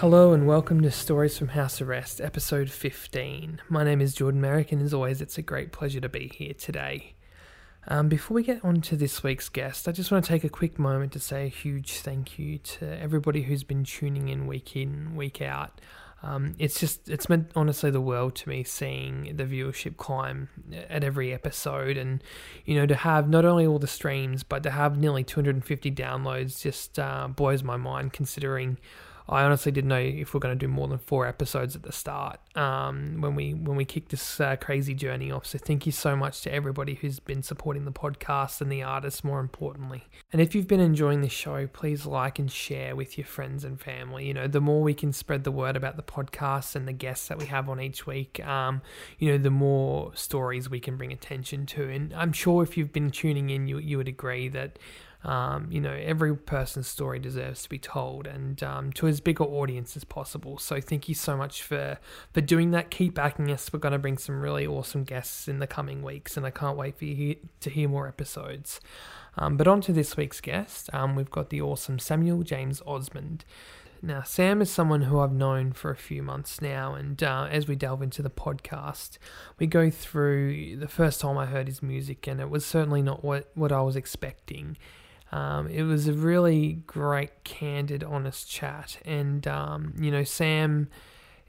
Hello and welcome to Stories from House Arrest, episode 15. My name is Jordan Merrick, and as always, it's a great pleasure to be here today. Um, before we get on to this week's guest, I just want to take a quick moment to say a huge thank you to everybody who's been tuning in week in, week out. Um, it's just, it's meant honestly the world to me seeing the viewership climb at every episode and, you know, to have not only all the streams, but to have nearly 250 downloads just uh, blows my mind considering I honestly didn't know if we are going to do more than four episodes at the start um, when we when we kicked this uh, crazy journey off. So thank you so much to everybody who's been supporting the podcast and the artists, more importantly. And if you've been enjoying the show, please like and share with your friends and family. You know, the more we can spread the word about the podcast and the guests that we have on each week, um, you know, the more stories we can bring attention to. And I'm sure if you've been tuning in, you you would agree that. Um, you know, every person's story deserves to be told and um, to as big an audience as possible. So thank you so much for for doing that. Keep backing us. We're going to bring some really awesome guests in the coming weeks, and I can't wait for you to hear more episodes. Um, but on to this week's guest. Um, we've got the awesome Samuel James Osmond. Now, Sam is someone who I've known for a few months now, and uh, as we delve into the podcast, we go through the first time I heard his music, and it was certainly not what, what I was expecting. Um, it was a really great, candid, honest chat, and um, you know, Sam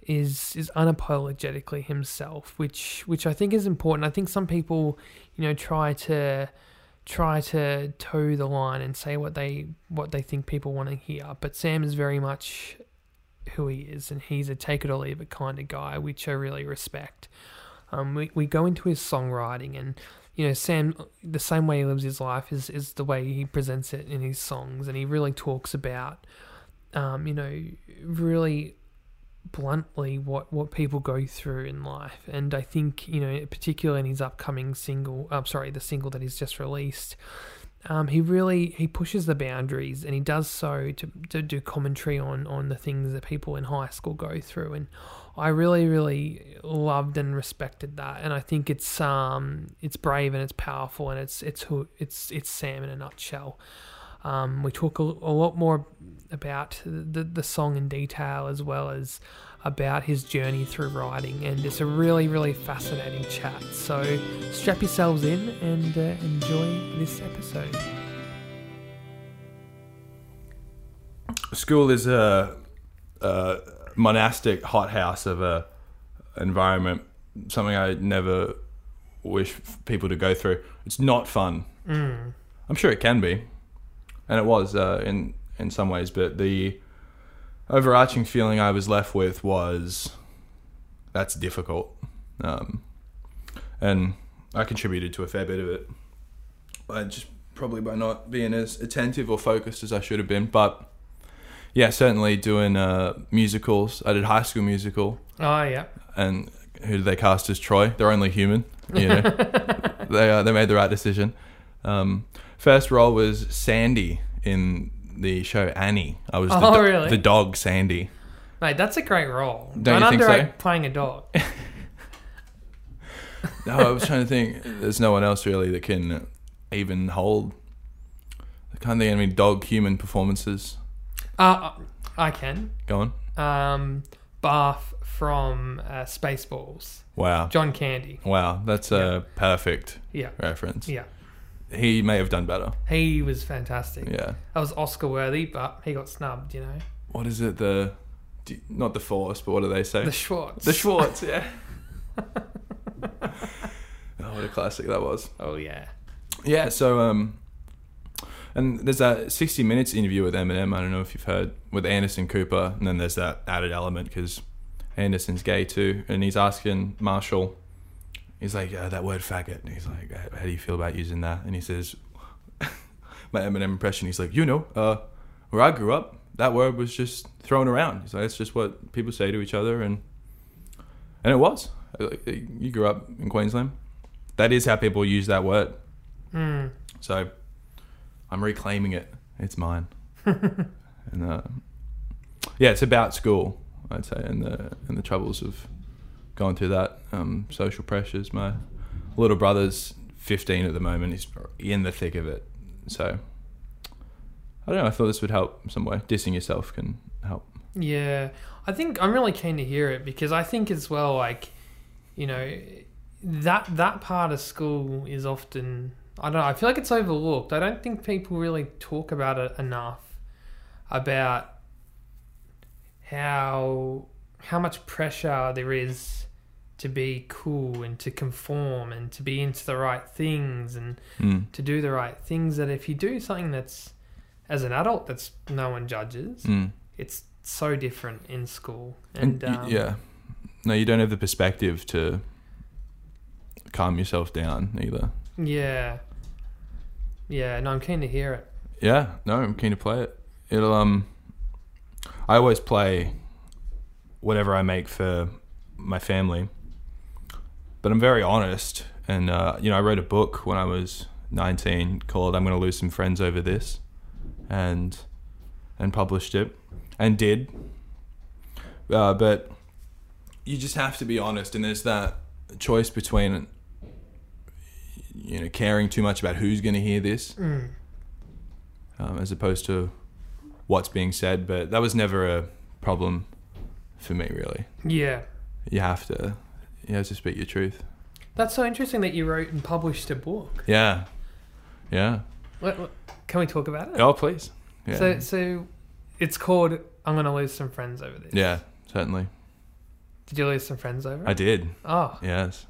is is unapologetically himself, which which I think is important. I think some people, you know, try to try to toe the line and say what they what they think people want to hear, but Sam is very much who he is, and he's a take it or leave it kind of guy, which I really respect. Um, we, we go into his songwriting and you know, Sam, the same way he lives his life is, is the way he presents it in his songs. And he really talks about, um, you know, really bluntly what, what people go through in life. And I think, you know, particularly in his upcoming single, I'm sorry, the single that he's just released, um, he really he pushes the boundaries and he does so to, to do commentary on on the things that people in high school go through and I really really loved and respected that and I think it's um it's brave and it's powerful and it's it's who it's it's Sam in a nutshell. Um, we talk a, a, lot more about the the song in detail as well as about his journey through writing, and it's a really, really fascinating chat. So strap yourselves in and uh, enjoy this episode. School is a, a monastic hothouse of a environment, something I never wish people to go through. It's not fun. Mm. I'm sure it can be, and it was uh, in in some ways, but the overarching feeling I was left with was that's difficult. Um, and I contributed to a fair bit of it. I just probably by not being as attentive or focused as I should have been. But yeah, certainly doing uh, musicals. I did High School Musical. Oh yeah. And who did they cast as Troy? They're only human. You know, they uh, they made the right decision. Um, first role was Sandy in the show Annie. I was the, oh, do- really? the dog Sandy. Mate, that's a great role. Don't you think so? playing a dog. no, I was trying to think. There's no one else really that can even hold. I can't think of any dog human performances. Uh, I can. Go on. Um, Barf from uh, Spaceballs. Wow. John Candy. Wow, that's a perfect Yeah. reference. Yeah. He may have done better. He was fantastic. Yeah. That was Oscar worthy, but he got snubbed, you know. What is it? The do- not the Force, but what do they say? The Schwartz. The Schwartz. Yeah. oh, what a classic that was. Oh yeah. Yeah. So um, and there's that 60 Minutes interview with Eminem. I don't know if you've heard with Anderson Cooper, and then there's that added element because Anderson's gay too, and he's asking Marshall. He's like, uh, that word faggot. And he's like, how do you feel about using that? And he says, my Eminem impression. He's like, you know, uh, where I grew up, that word was just thrown around. He's like, it's just what people say to each other, and and it was. You grew up in Queensland. That is how people use that word. Mm. So I'm reclaiming it. It's mine. and uh, yeah, it's about school, I'd say, and the and the troubles of going through that. Um, social pressures. My little brother's 15 at the moment. He's in the thick of it. So I don't know. I thought this would help some way. Dissing yourself can help. Yeah, I think I'm really keen to hear it because I think as well, like, you know, that that part of school is often I don't know. I feel like it's overlooked. I don't think people really talk about it enough about how how much pressure there is to be cool and to conform and to be into the right things and Mm. to do the right things that if you do something that's as an adult that's no one judges Mm. it's so different in school And, and, um, yeah, no, you don't have the perspective to calm yourself down either. yeah yeah no i'm keen to hear it Yeah, no, I'm keen to play it. It'll um, I always play whatever I make for my family, but I'm very honest. And uh, you know, I wrote a book when I was 19 called "I'm Going to Lose Some Friends Over This," and and published it, and did. Uh, but you just have to be honest, and there's that choice between you know caring too much about who's going to hear this mm. um, as opposed to what's being said. But that was never a problem for me, really. yeah You have to, you have to speak your truth. that's so interesting that you wrote and published a book Yeah, yeah. what, what, can we talk about it Oh, please. Yeah, so so it's called i'm gonna lose some friends over this yeah, certainly. did you lose some friends over it I did. oh Yes,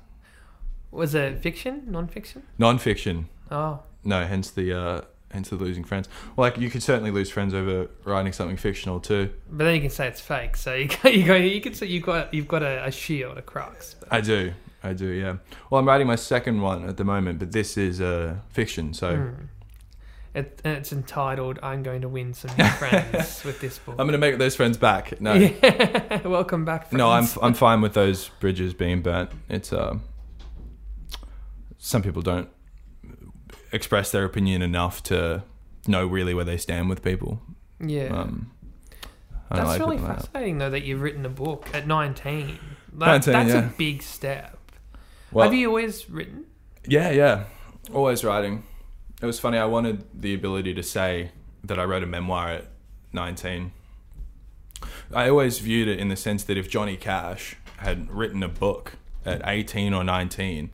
was it fiction non-fiction non-fiction. oh No, hence the uh, hence the losing friends. Well, like you could certainly lose friends over writing something fictional too. But then you can say it's fake. So you got, you got, you can say you've got you've got a, a shield, a crux. But, I do, I do. Yeah. Well, I'm writing my second one at the moment, but this is uh, fiction, so. Hmm. it, it's entitled "I'm going to win some new friends with this book." I'm gonna make those friends back. No, Yeah. Welcome back. Friends. No, I'm I'm fine with those bridges being burnt. It's uh, some people don't express their opinion enough to know really where they stand with people. Yeah. Um, that's like really like that. fascinating, though, that you've written a book at 19. That, 19, that's yeah. a big step. Well, Have you always written? yeah, yeah, always writing. It was funny. I wanted the ability to say that I wrote a memoir at 19. I always viewed it in the sense that if Johnny Cash had written a book at 18 or 19,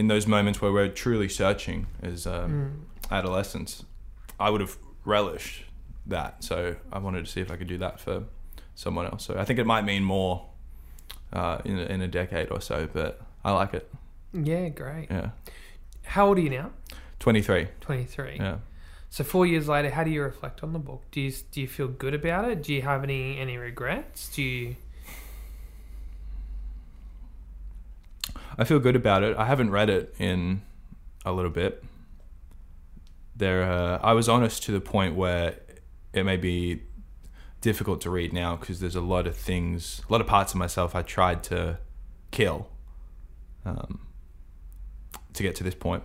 in those moments where we're truly searching as um, Mm. adolescents, I would have relished that. So I wanted to see if I could do that for someone else. So I think it might mean more uh, in, a, in a decade or so, but I like it. Yeah, great. Yeah. How old are you now? 23. 23. Yeah. So four years later, how do you reflect on the book? Do you do you feel good about it? Do you have any any regrets? Do you? I feel good about it. I haven't read it in a little bit. There, uh, I was honest to the point where it may be difficult to read now because there's a lot of things, a lot of parts of myself I tried to kill um, to get to this point.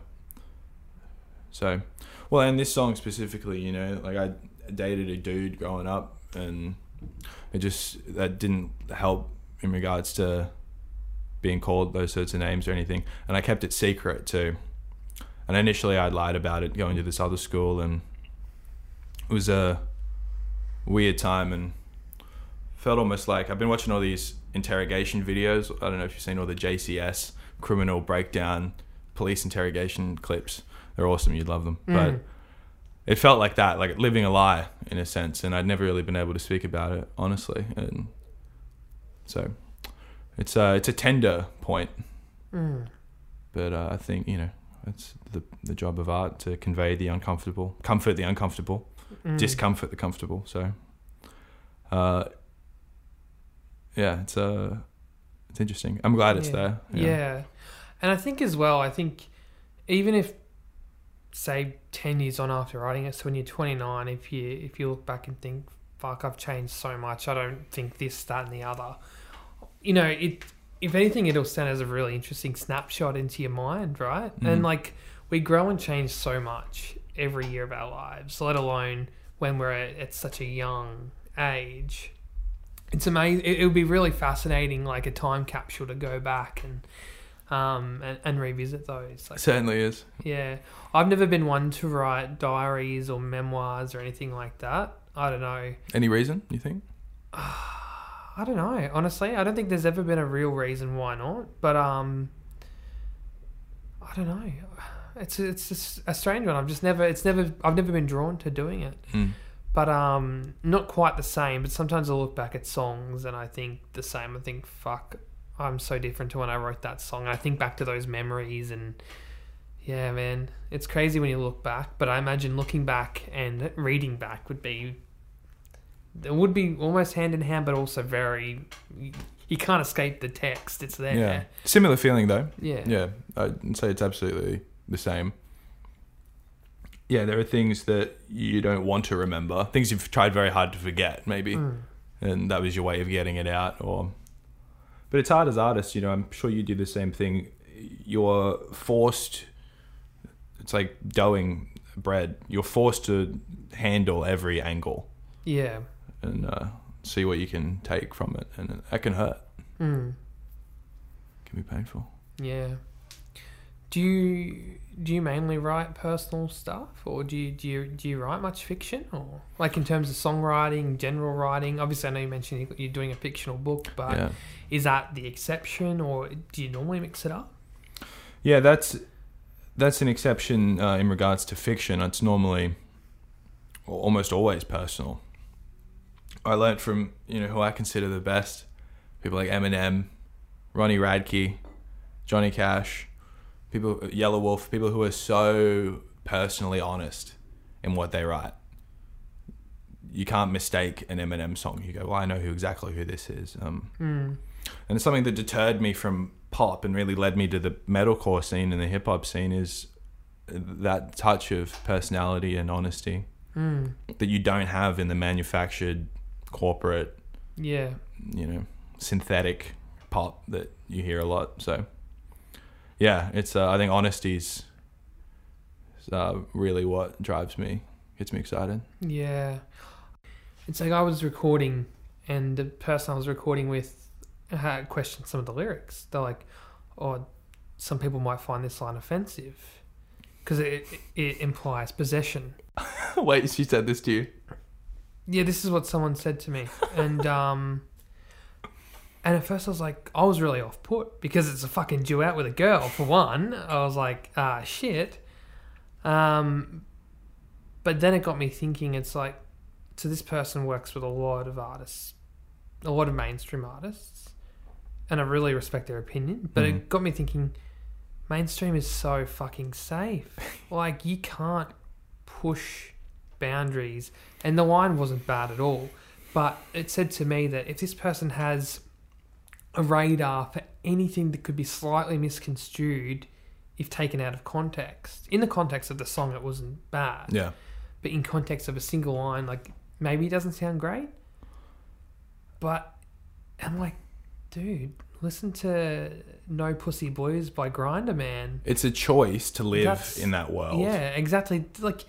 So, well, and this song specifically, you know, like I dated a dude growing up, and it just that didn't help in regards to being called those sorts of names or anything. And I kept it secret too. And initially, I lied about it going to this other school, and it was a weird time and felt almost like I've been watching all these interrogation videos. I don't know if you've seen all the JCS criminal breakdown police interrogation clips. They're awesome. You'd love them. But Mm. it felt like that, like living a lie in a sense. And I'd never really been able to speak about it honestly. And so it's a, it's a tender point. Mm. But uh, I think, you know, it's the, the job of art to convey the uncomfortable, comfort the uncomfortable, Mm. discomfort the comfortable. So, uh, yeah, it's uh, it's interesting. I'm glad it's yeah. there. Yeah. And I think as well, I think even if say 10 years on after writing it, so when you're 29, if you if you look back and think, fuck, I've changed so much, I don't think this, that, and the other. You know, it if anything, it'll stand as a really interesting snapshot into your mind, right? Mhm. And like, we grow and change so much every year of our lives, let alone when we're at, at such a young age. It's amazing. It, it would be really fascinating, like a time capsule to go back and um and, and revisit those. Like, certainly is. yeah, I've never been one to write diaries or memoirs or anything like that. I don't know. Any reason you think? I don't know. Honestly, I don't think there's ever been a real reason why not. But um, I don't know. It's it's just a strange one. I've just never. It's never. I've never been drawn to doing it. Mm. But um, not quite the same. But sometimes I look back at songs and I think the same. I think, fuck, I'm so different to when I wrote that song. I think back to those memories and yeah, man, it's crazy when you look back. But I imagine looking back and reading back would be it would be almost hand in hand, but also very you can't escape the text. It's there. Yeah. Similar feeling though. Yeah. Yeah, I'd say it's absolutely the same. Yeah, there are things that you don't want to remember, things you've tried very hard to forget, maybe, Mm. and that was your way of getting it out. Or, but it's hard as artists, you know. I'm sure you do the same thing. You're forced. It's like doughing bread. You're forced to handle every angle Yeah. And uh, see what you can take from it, and that can hurt. Mm. Can be painful. Yeah. Do you do you mainly write personal stuff, or do you do you do you write much fiction, or like in terms of songwriting, general writing? Obviously, I know you mentioned you- you're doing a fictional book, but yeah. is that the exception, or do you normally mix it up? Yeah, that's that's an exception uh, in regards to fiction. It's normally almost always personal. I learned from you know who I consider the best people like Eminem, Ronnie Radke, Johnny Cash, people Yelawolf, people who are so personally honest in what they write. You can't mistake an Eminem song. You go, well, I know who exactly who this is. Um, Mm. and it's something that deterred me from pop and really led me to the metalcore scene and the hip hop scene is that touch of personality and honesty Mm. that you don't have in the manufactured corporate, Yeah. you know, synthetic pop that you hear a lot. So yeah, it's uh, I think honesty's is, uh, really what drives me, gets me excited. Yeah. It's like I was recording, and the person I was recording with had questioned some of the lyrics. They're like, "Oh, some people might find this line offensive because it it implies possession." Wait, she said this to you? Yeah, this is what someone said to me, and um, and at first I was like, I was really off put because it's a fucking duet with a girl. For one, I was like, ah, shit. Um, but then it got me thinking. It's like, so this person works with a lot of artists, a lot of mainstream artists, and I really respect their opinion. But Mhm. it got me thinking. Mainstream is so fucking safe. like you can't push boundaries. And the wine wasn't bad at all. But it said to me that if this person has a radar for anything that could be slightly misconstrued if taken out of context, in the context of the song, it wasn't bad. Yeah. But in context of a single line, like maybe it doesn't sound great. But I'm like, dude, listen to No Pussy Blues by Grinderman. It's a choice to live That's- in that world. Yeah, exactly. Like,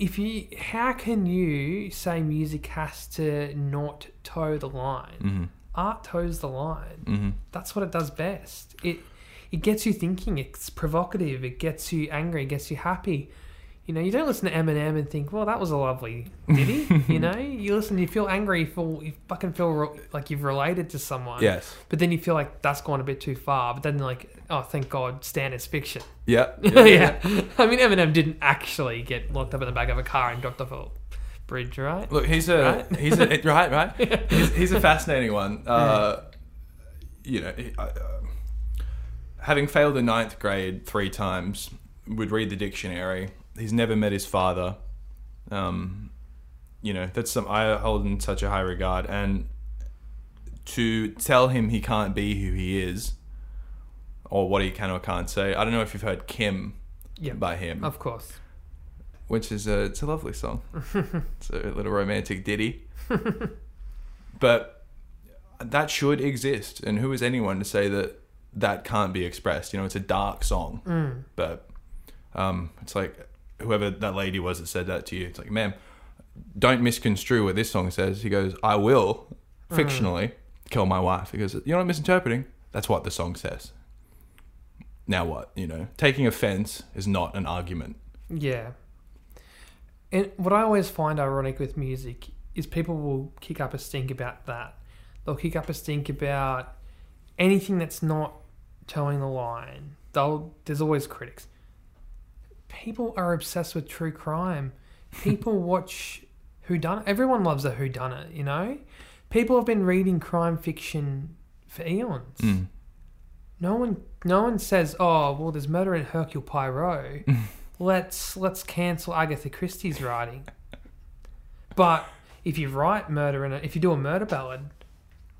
if you, how can you say music has to not toe the line? hmm Art toes the line. hmm That's what it does best. It it gets you thinking. It's provocative. It gets you angry. It gets you happy. You know, you don't listen to Eminem and think, "Well, that was a lovely ditty." you know, you listen, you feel angry, you feel you fucking feel re- like you've related to someone. Yes. But then you feel like that's gone a bit too far. But then like, oh, thank God, Stan is fiction. Yeah. Yeah, I mean, Eminem didn't actually get locked up in the back of a car and dropped off a bridge, right? Look, he's a Right? he's a right right. He's, he's a fascinating one. Uh, you know, I- uh, having failed the ninth grade three times, would read the dictionary. He's never met his father. Um, you know, that's some I hold in such a high regard, and to tell him he can't be who he is, or what he can or can't say. I don't know if you've heard Kim Yeah, by him of course. which is a it's a lovely song. it's a little romantic ditty. but that should exist, and who is anyone to say that that can't be expressed? You know, it's a dark song, Mm. but um, it's like whoever that lady was that said that to you. It's like, ma'am, don't misconstrue what this song says. He goes, I will mm. fictionally kill my wife. He goes, you're not misinterpreting. That's what the song says. Now what? You know, taking offense is not an argument. Yeah. And what I always find ironic with music is people will kick up a stink about that. They'll kick up a stink about anything that's not towing the line. They'll there's always critics. People are obsessed with true crime. People watch who done everyone loves a who done it, you know? People have been reading crime fiction for eons. Mm. No one no one says, "Oh, well there's murder in Hercule Poirot. let's let's cancel Agatha Christie's writing." But if you write murder in it, if you do a murder ballad,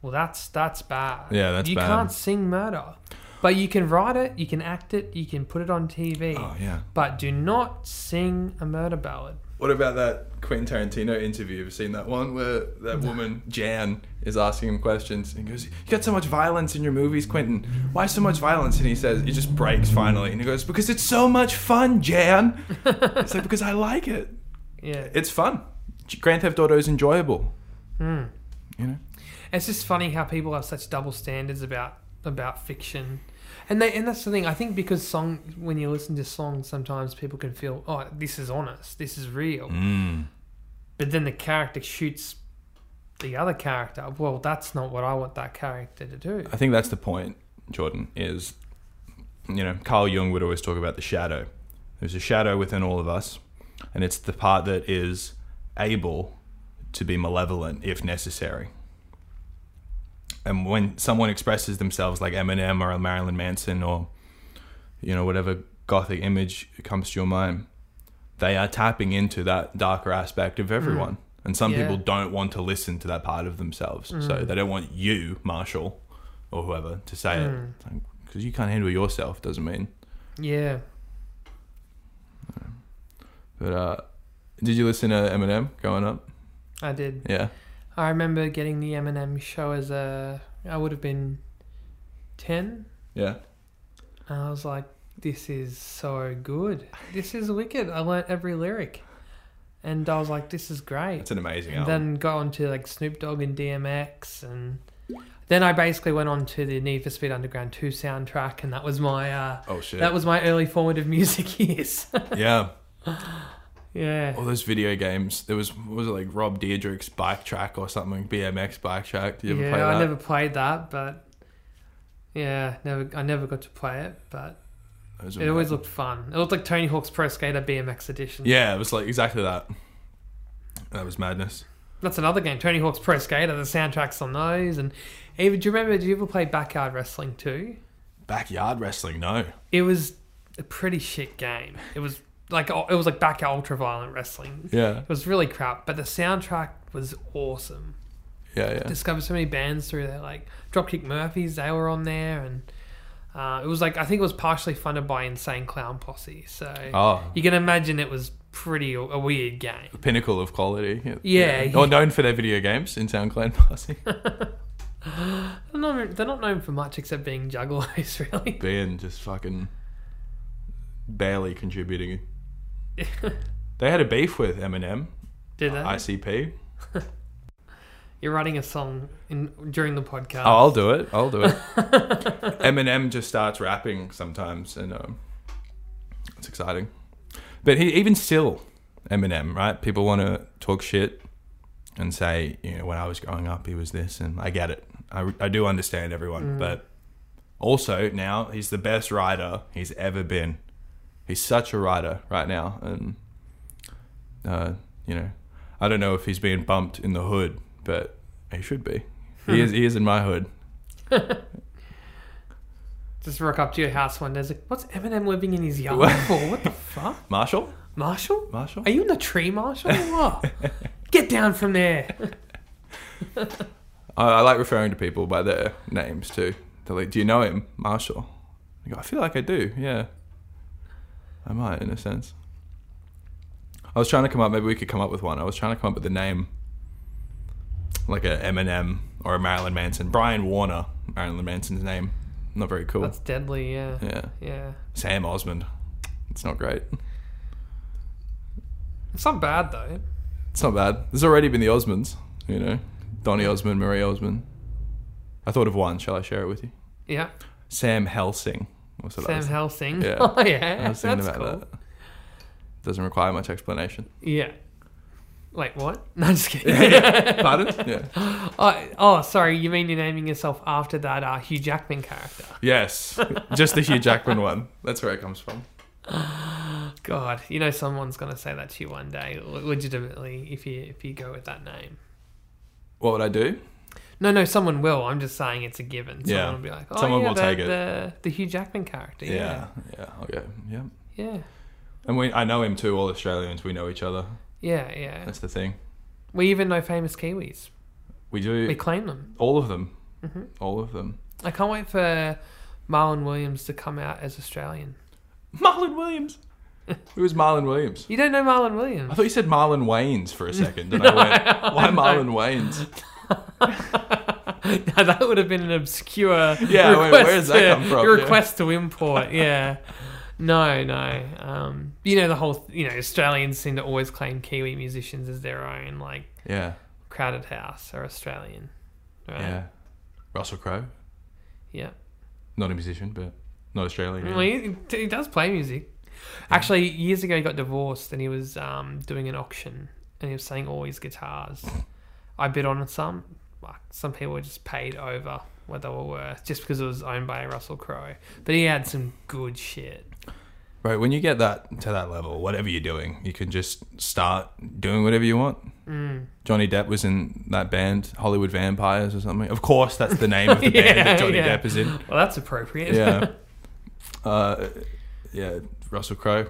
well that's that's bad. Yeah, that's you bad. can't sing murder. But you can write it, you can act it, you can put it on TV. Oh yeah. But do not sing a murder ballad. What about that Quentin Tarantino interview? Have you seen that one where that woman Jan is asking him questions and he goes, "You got so much violence in your movies, Quentin. Why so much violence?" And he says, "It just breaks finally, and he goes, "Because it's so much fun, Jan." it's like because I like it. Yeah. It's fun. Grand Theft Auto is enjoyable. Hmm. You know. It's just funny how people have such double standards about about fiction, and they and that's the thing. I think because song when you listen to songs, sometimes people can feel, oh, this is honest, this is real, Mm. but then the character shoots the other character. Well, that's not what I want that character to do. I think that's the point, Jordan, is, you know, Carl Jung would always talk about the shadow. There's a shadow within all of us, and it's the part that is able to be malevolent if necessary. And when someone expresses themselves like Eminem or Marilyn Manson or, you know, whatever gothic image comes to your mind, they are tapping into that darker aspect of everyone. And some Mm. Yeah. people don't want to listen to that part of themselves. So Mm. they don't want you, Marshall, or whoever, to say Mm. it. Because you can't handle yourself doesn't mean. Yeah, But uh, did you listen to Eminem growing up? I did. Yeah. I remember getting the Eminem show as a. I would have been ten. Yeah. And I was like, this is so good. This is wicked. I learnt every lyric. And I was like, this is great. It's an amazing album. then got on to like Snoop Dogg and DMX. And then I basically went on to the Need for Speed Underground 2 soundtrack. And that was my, uh, oh shit. that was my early formative music years. yeah. yeah. All those video games. There was was it like Rob Diedrich's bike track or something? BMX bike track. Did you ever yeah, play that? I never played that, but yeah, never. I never got to play it, but was it always looked fun. It looked like Tony Hawk's Pro Skater BMX edition. Yeah, it was like exactly that. That was madness. That's another game. Tony Hawk's Pro Skater. The soundtracks on those, and even do you remember? Did you ever play Backyard Wrestling too? Backyard wrestling, no. It was a pretty shit game. It was like it was like backyard ultra violent wrestling. Yeah. It was really crap, but the soundtrack was awesome. Yeah, yeah. I Discovered so many bands through there, like Dropkick Murphys. They were on there, and uh, it was like I think it was partially funded by Insane Clown Posse. So Oh, you can imagine it was pretty a weird game. the pinnacle of quality. Yeah, Or yeah. known for their video games Insane Clown Posse. They're not, they're not known for much except being juggalos, really. Being just fucking barely contributing. They had a beef with Eminem, Did they? ICP. You're writing a song in during the podcast. Oh, I'll do it. I'll do it. Eminem just starts rapping sometimes, and um, it's exciting. But he even still, Eminem, right? People want to talk shit and say, you know, when I was growing up, he was this, and I get it. I, I do understand everyone, Mm. but also now he's the best writer he's ever been. He's such a writer right now, and uh, you know, I don't know if he's being bumped in the hood, but he should be. He is. He is in my hood. Just rock up to your house one day. Like, what's Eminem living in his yard for? What the fuck? Marshall. Marshall? Marshall. Are you in the tree, Marshall? What? Get down from there. I, I like referring to people by their names too. They're like, "Do you know him, Marshall?" I go, "I feel like I do. Yeah, I might, in a sense." I was trying to come up. Maybe we could come up with one. I was trying to come up with a name, like a Eminem or a Marilyn Manson. Brian Warner, Marilyn Manson's name. Not very cool. That's deadly, yeah. yeah, Yeah. Sam Osmond. It's not great. It's not bad, though. It's not bad. There's already been the Osmonds. You know, Donny Osmond, Marie Osmond. I thought of one. Shall I share it with you? Yeah. Sam Helsing. What's what I Sam Helsing. Yeah. Oh, yeah. I was thinking That's about cool. that. Doesn't require much explanation. Yeah. Wait, what? No, just kidding. Pardon? Yeah. oh, oh, sorry. You mean you're naming yourself after that uh, Hugh Jackman character? Yes, just the Hugh Jackman one. That's where it comes from. God, you know someone's gonna say that to you one day, le- legitimately, if you if you go with that name. What would I do? No, no, someone will. I'm just saying it's a given. Someone Yeah. will be like, oh, Someone yeah, will the, take it. The, the Hugh Jackman character. Yeah, Yeah. yeah, okay, yeah. Yeah. And we, I know him too. All Australians, we know each other. Yeah, yeah. That's the thing. We even know famous Kiwis. We do We claim them. all of them, hmm all of them. I can't wait for Marlon Williams to come out as Australian. Marlon Williams. Who is Marlon Williams? You don't know Marlon Williams? I thought you said Marlon Wayans for a second, and I went, "Why no. Marlon Wayans?" Yeah, that would have been an obscure Yeah, wait, request where does that to, come from? request to import. Yeah, no, no. Um, you know the whole. You know, Australians seem to always claim Kiwi musicians as their own. Like Yeah, Crowded House are Australian. Right? yeah. Russell Crowe, Yeah. not a musician, but not Australian. Well, he, he does play music. Actually, years ago, he got divorced and he was um, doing an auction and he was selling all his guitars. I bid on some. Like, Some people were just paid over what they were worth just because it was owned by Russell Crowe. But he had some good shit. Right, when you get that to that level, whatever you're doing, you can just start doing whatever you want. Mm. Johnny Depp was in that band, Hollywood Vampires or something. Of course, that's the name of the band that Johnny yeah. Depp is in. Well, that's appropriate. Yeah. uh, yeah, Russell Crowe.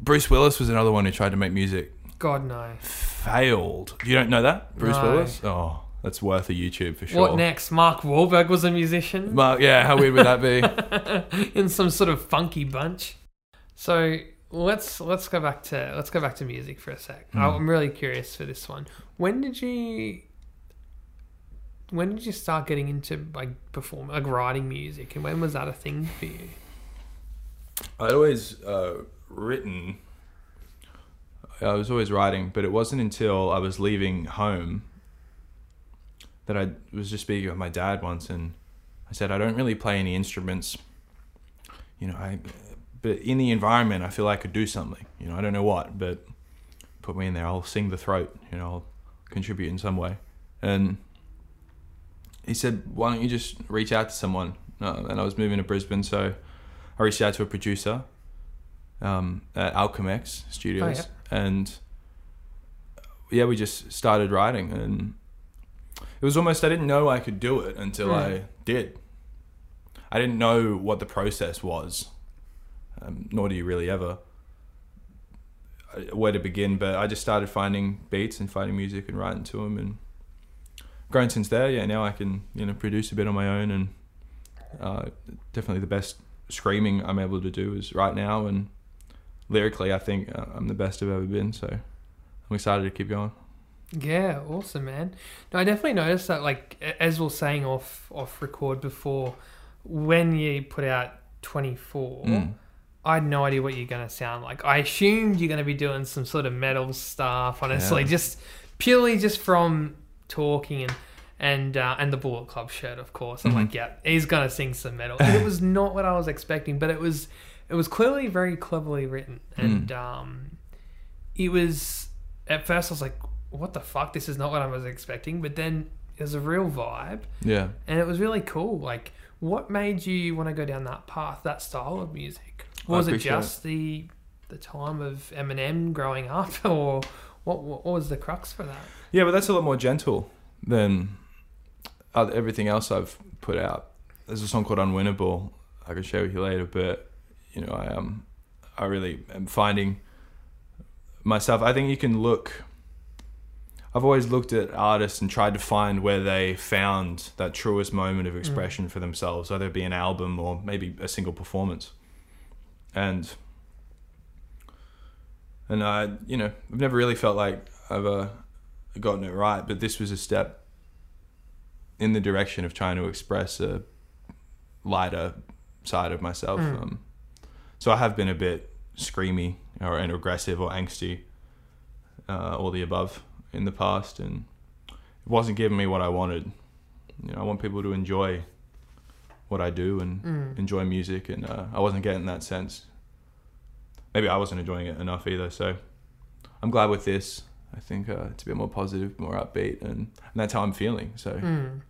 Bruce Willis was another one who tried to make music. God, no. Failed. You don't know that? Bruce No. Willis? Oh, that's worth a YouTube for sure. What next? Mark Wahlberg was a musician Mark, yeah, how weird would that be? in some sort of funky bunch. So let's let's go back to let's go back to music for a sec. Mm. I'm really curious for this one. When did you when did you start getting into like perform like writing music, and when was that a thing for you? I'd always uh, written. I was always writing, but it wasn't until I was leaving home that I was just speaking with my dad once, and I said I don't really play any instruments. You know, I, but in the environment, I feel I could do something. You know, I don't know what, but put me in there. I'll sing the throat. You know, I'll contribute in some way. And he said, "Why don't you just reach out to someone?" Uh, and I was moving to Brisbane, so I reached out to a producer um, at Alchemex Studios, and yeah, we just started writing, and it was almost I didn't know I could do it until I Mm. did. I didn't know what the process was, um, nor do you really ever uh, where to begin. But I just started finding beats and finding music and writing to them, and grown since there. Yeah, now I can you know produce a bit on my own, and uh, definitely the best screaming I'm able to do is right now, and lyrically, I think uh, I'm the best I've ever been. So I'm excited to keep going. Yeah, awesome, man. No, I definitely noticed that. Like as we are saying off off record before, when you put out 24. Mm. I had no idea what you're going to sound like. I assumed you're going to be doing some sort of metal stuff, honestly, Yeah. just purely just from talking and and uh, and the Bullet Club shirt, of course. I'm Mhm. like, yeah, he's going to sing some metal. And it was not what I was expecting, but it was it was clearly very cleverly written, and um, it was at first I was like, what the fuck? This is not what I was expecting, but then it was a real vibe Yeah. and it was really cool. Like, what made you want to go down that path, that style of music? Was it just the the time of Eminem growing up, or what? What was the crux for that? Yeah, but that's a lot more gentle than everything else I've put out. There's a song called "Unwinnable." I can share with you later, but you know, I um, I really am finding myself. I think you can look. I've always looked at artists and tried to find where they found that truest moment of expression for themselves, whether it be an album or maybe a single performance. And and I, you know, I've never really felt like I've uh, gotten it right, but this was a step in the direction of trying to express a lighter side of myself. Mm. Um, so I have been a bit screamy or and aggressive or angsty, uh, all the above in the past, and it wasn't giving me what I wanted. You know, I want people to enjoy what I do and Mm. enjoy music, and uh, I wasn't getting that sense. Maybe I wasn't enjoying it enough either. So I'm glad with this. I think uh, it's a bit more positive, more upbeat, and, and that's how I'm feeling. So Mm.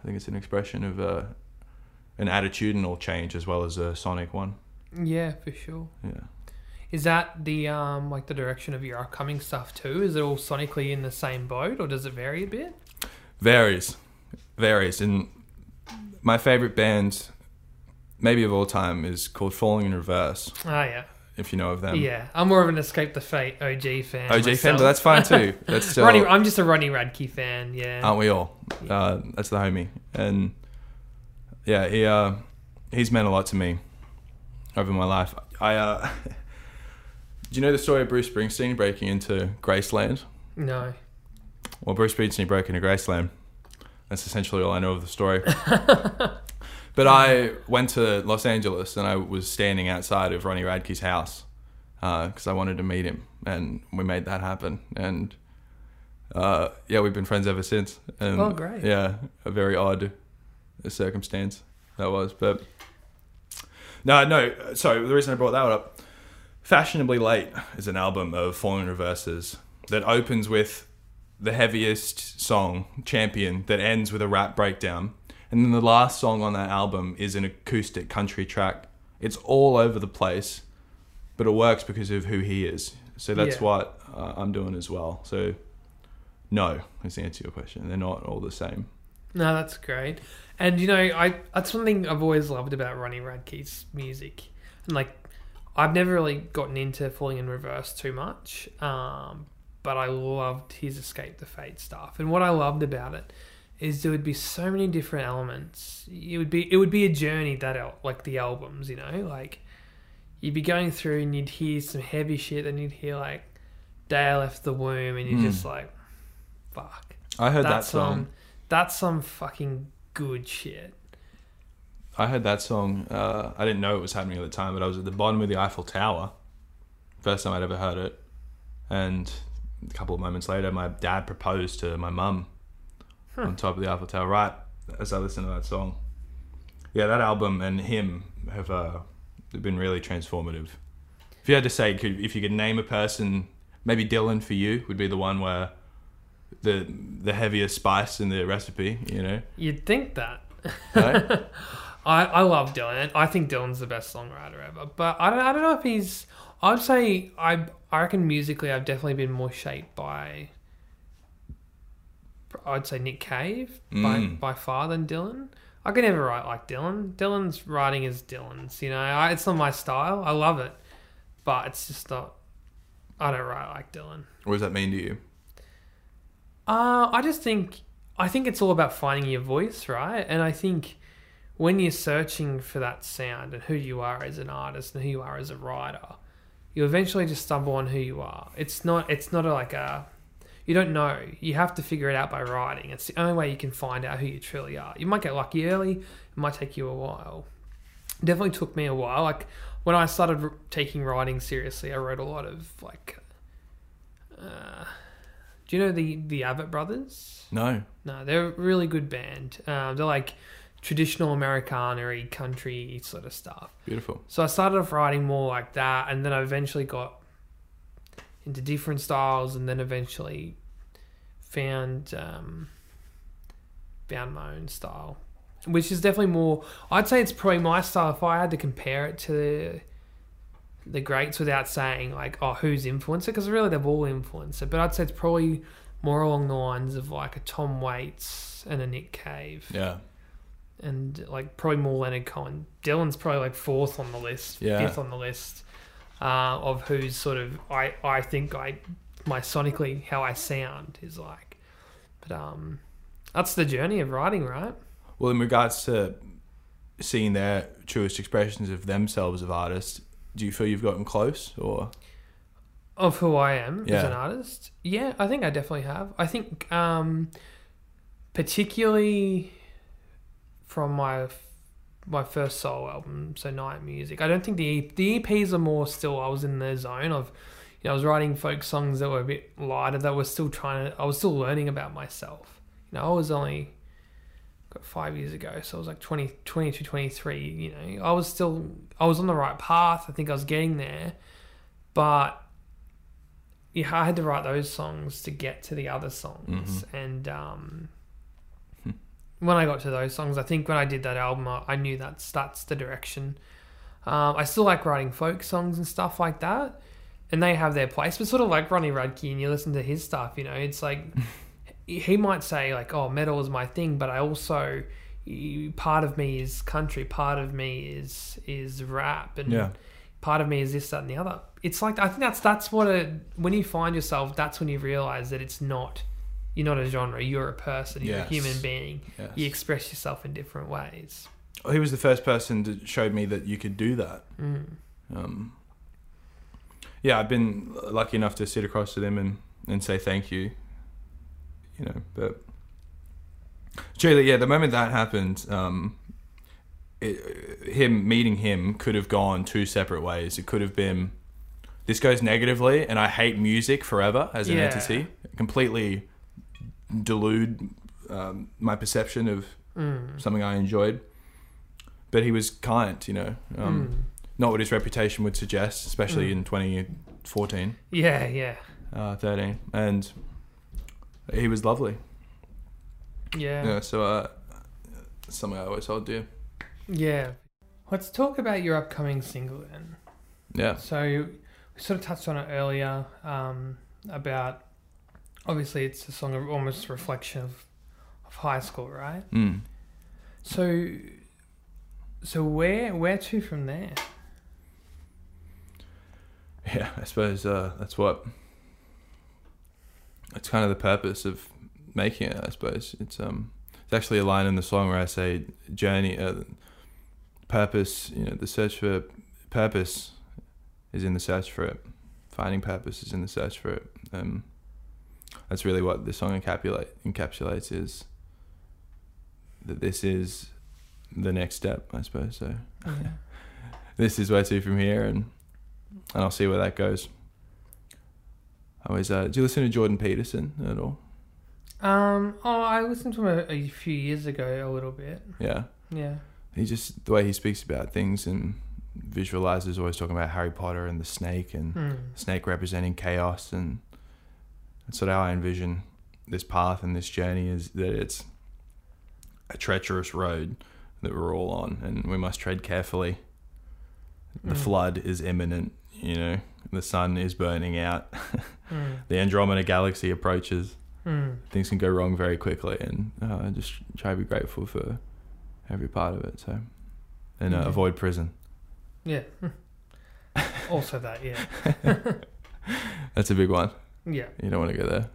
I think it's an expression of uh, an attitudinal change as well as a sonic one. Yeah, for sure. Yeah. Is that the um like the direction of your upcoming stuff too? Is it all sonically in the same boat, or does it vary a bit? Varies, varies. And my favorite band, maybe of all time, is called Falling in Reverse. Oh yeah, If you know of them. yeah. I'm more of an Escape the Fate OG fan. OJ fan, but that's fine too. That's still, Ronnie, I'm just a Ronnie Radke fan. Yeah. aren't we all? Uh, that's the homie, and yeah, he uh, he's meant a lot to me over my life. I uh, do you know the story of Bruce Springsteen breaking into Graceland? no. Well, Bruce Springsteen broke into Graceland. That's essentially all I know of the story. but I went to Los Angeles and I was standing outside of Ronnie Radke's house because I wanted to meet him, and we made that happen. And uh, yeah, we've been friends ever since. And, Oh, great. Yeah, a very odd circumstance that was, but no, no. Sorry, the reason I brought that up. Fashionably Late is an album of Falling in Reverse's that opens with the heaviest song, Champion, that ends with a rap breakdown. And then the last song on that album is an acoustic country track. It's all over the place, but it works because of who he is. So that's Yeah. what uh, I'm doing as well. So, no, is the answer to your question. They're not all the same. No, that's great. And you know, I that's something I've always loved about Ronnie Radke's music. And like I've never really gotten into Falling in Reverse too much. Um, but I loved his Escape the Fate stuff. And what I loved about it is there would be so many different elements. It would be it would be a journey that el- like the albums, you know, like you'd be going through and you'd hear some heavy shit and you'd hear like Day I Left the Womb and you're Mm. just like fuck. I heard that That's song. some that's some fucking good shit. I heard that song. Uh, I didn't know it was happening at the time, but I was at the bottom of the Eiffel Tower. First time I'd ever heard it. And a couple of moments later, my dad proposed to my mum on top of the Eiffel Tower, right as I listened to that song. Yeah, that album and him have uh, been really transformative. If you had to say, could, if you could name a person, maybe Dylan for you would be the one where the the heaviest spice in the recipe, you know? You'd think that. Right? I, I love Dylan. I think Dylan's the best songwriter ever. But I don't, I don't know if he's. I'd say I I reckon musically I've definitely been more shaped by. I'd say Nick Cave by Mm. by far than Dylan. I could never write like Dylan. Dylan's writing is Dylan's. You know, I, it's not my style. I love it, but it's just not. I don't write like Dylan. what does that mean to you? Uh, I just think I think it's all about finding your voice, right? And I think when you're searching for that sound and who you are as an artist and who you are as a writer, you eventually just stumble on who you are. It's not it's not a, like a you don't know. You have to figure it out by writing. It's the only way you can find out who you truly are. You might get lucky early. It might take you a while. It definitely took me a while. Like when I started taking writing seriously, I wrote a lot of like. Uh, do you know the the Avett brothers? No. No, they're a really good band. Um, they're like traditional Americana country sort of stuff. Beautiful. So I started off writing more like that, and then I eventually got into different styles, and then eventually found um, found my own style, which is definitely more. I'd say it's probably my style. If I had to compare it to the, greats without saying like, oh, who's influencer? because really they've all influenced it. But I'd say it's probably more along the lines of like a Tom Waits and a Nick Cave Yeah. and like probably more Leonard Cohen. Dylan's probably like fourth on the list, Yeah. fifth on the list uh, of who's sort of I I think I my sonically how I sound is like, but um, that's the journey of writing, right? Well, in regards to seeing their truest expressions of themselves of artists, do you feel you've gotten close or? Of who I am as an artist, yeah, I think I definitely have. I think um, particularly from my my first solo album, so Night Music. I don't think the the EPs are more still. I was in the zone of, you know, I was writing folk songs that were a bit lighter. That were still trying to. I was still learning about myself. You know, I was only five years ago, so I was like 20, 22, 23. You know, I was still I was on the right path. I think I was getting there, but yeah, I had to write those songs to get to the other songs, Mhm. and um, Hmm. when I got to those songs, I think when I did that album, I, I knew that's that's the direction. Um, I still like writing folk songs and stuff like that, and they have their place. But sort of like Ronnie Radke, and you listen to his stuff, you know, it's like he might say like, "Oh, metal is my thing," but I also part of me is country, part of me is is rap, and Yeah. part of me is this, that, and the other. It's like I think that's that's what a when you find yourself, that's when you realize that it's not you're not a genre, you're a person, you're Yes. a human being. Yes. You express yourself in different ways. He was the first person to show me that you could do that. Mm. Um, yeah, I've been lucky enough to sit across to them and, and say thank you. You know, but truly, yeah, the moment that happened, um, it, him meeting him could have gone two separate ways. It could have been this goes negatively, and I hate music forever as an Yeah. entity, completely delude um, my perception of Mm. something I enjoyed. But he was kind, you know. Um, Mm. not what his reputation would suggest, especially Mm. in 2014, Yeah, yeah, uh, 13. And he was lovely. yeah, Yeah, so uh, something I always hold dear. yeah. Let's talk about your upcoming single then. Yeah. So we sort of touched on it earlier um, about obviously it's a song of almost reflection of, of high school, right? Mm. So so where where to from there? Yeah, I suppose uh, that's what. It's kind of the purpose of making it. I suppose it's um, it's actually a line in the song where I say journey, uh, purpose. You know, the search for purpose is in the search for it. Finding purpose is in the search for it. Um, that's really what the song encapsulate encapsulates is. That this is the next step, I suppose. So Yeah. this is where to from here, and and I'll see where that goes. I always uh, do you listen to Jordan Peterson at all? Um. Oh, I listened to him a, a few years ago, a little bit. Yeah, Yeah. he just the way he speaks about things and visualizes, always talking about Harry Potter and the snake and Mm. snake representing chaos, and that's sort of how I envision this path and this journey is that it's a treacherous road that we're all on, and we must tread carefully. The Mm. flood is imminent, you know. The sun is burning out. Mm. the Andromeda galaxy approaches. Mm. Things can go wrong very quickly, and uh, just try to be grateful for every part of it. So, and uh, Yeah. avoid prison. Yeah. also that. Yeah. That's a big one. Yeah. You don't want to go there.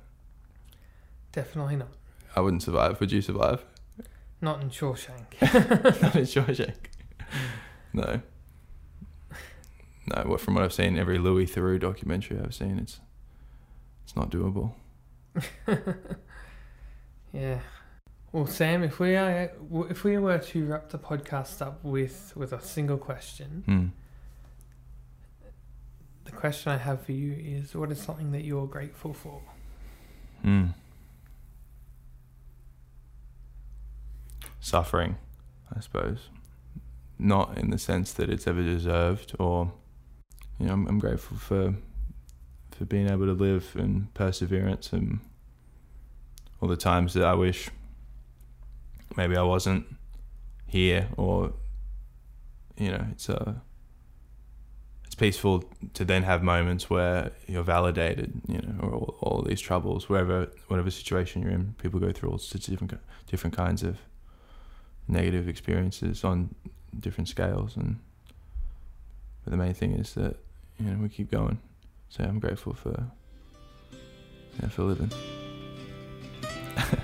Definitely not. I wouldn't survive. Would you survive? Not in Shawshank. Not in Shawshank. No. No. What from what I've seen, every Louis Theroux documentary I've seen, it's it's not doable. Yeah. Well, Sam, if we are, if we were to wrap the podcast up with with a single question, Hmm. the question I have for you is, what is something that you're grateful for? Hmm. Suffering, I suppose. Not in the sense that it's ever deserved, or you know, I'm, I'm grateful for for being able to live and perseverance, and all the times that I wish maybe I wasn't here, or you know, it's uh it's peaceful to then have moments where you're validated, you know, or all, all these troubles, wherever, whatever situation you're in, people go through all sorts of different, different kinds of negative experiences on different scales, and but the main thing is that and we keep going. So I'm grateful for yeah, for living.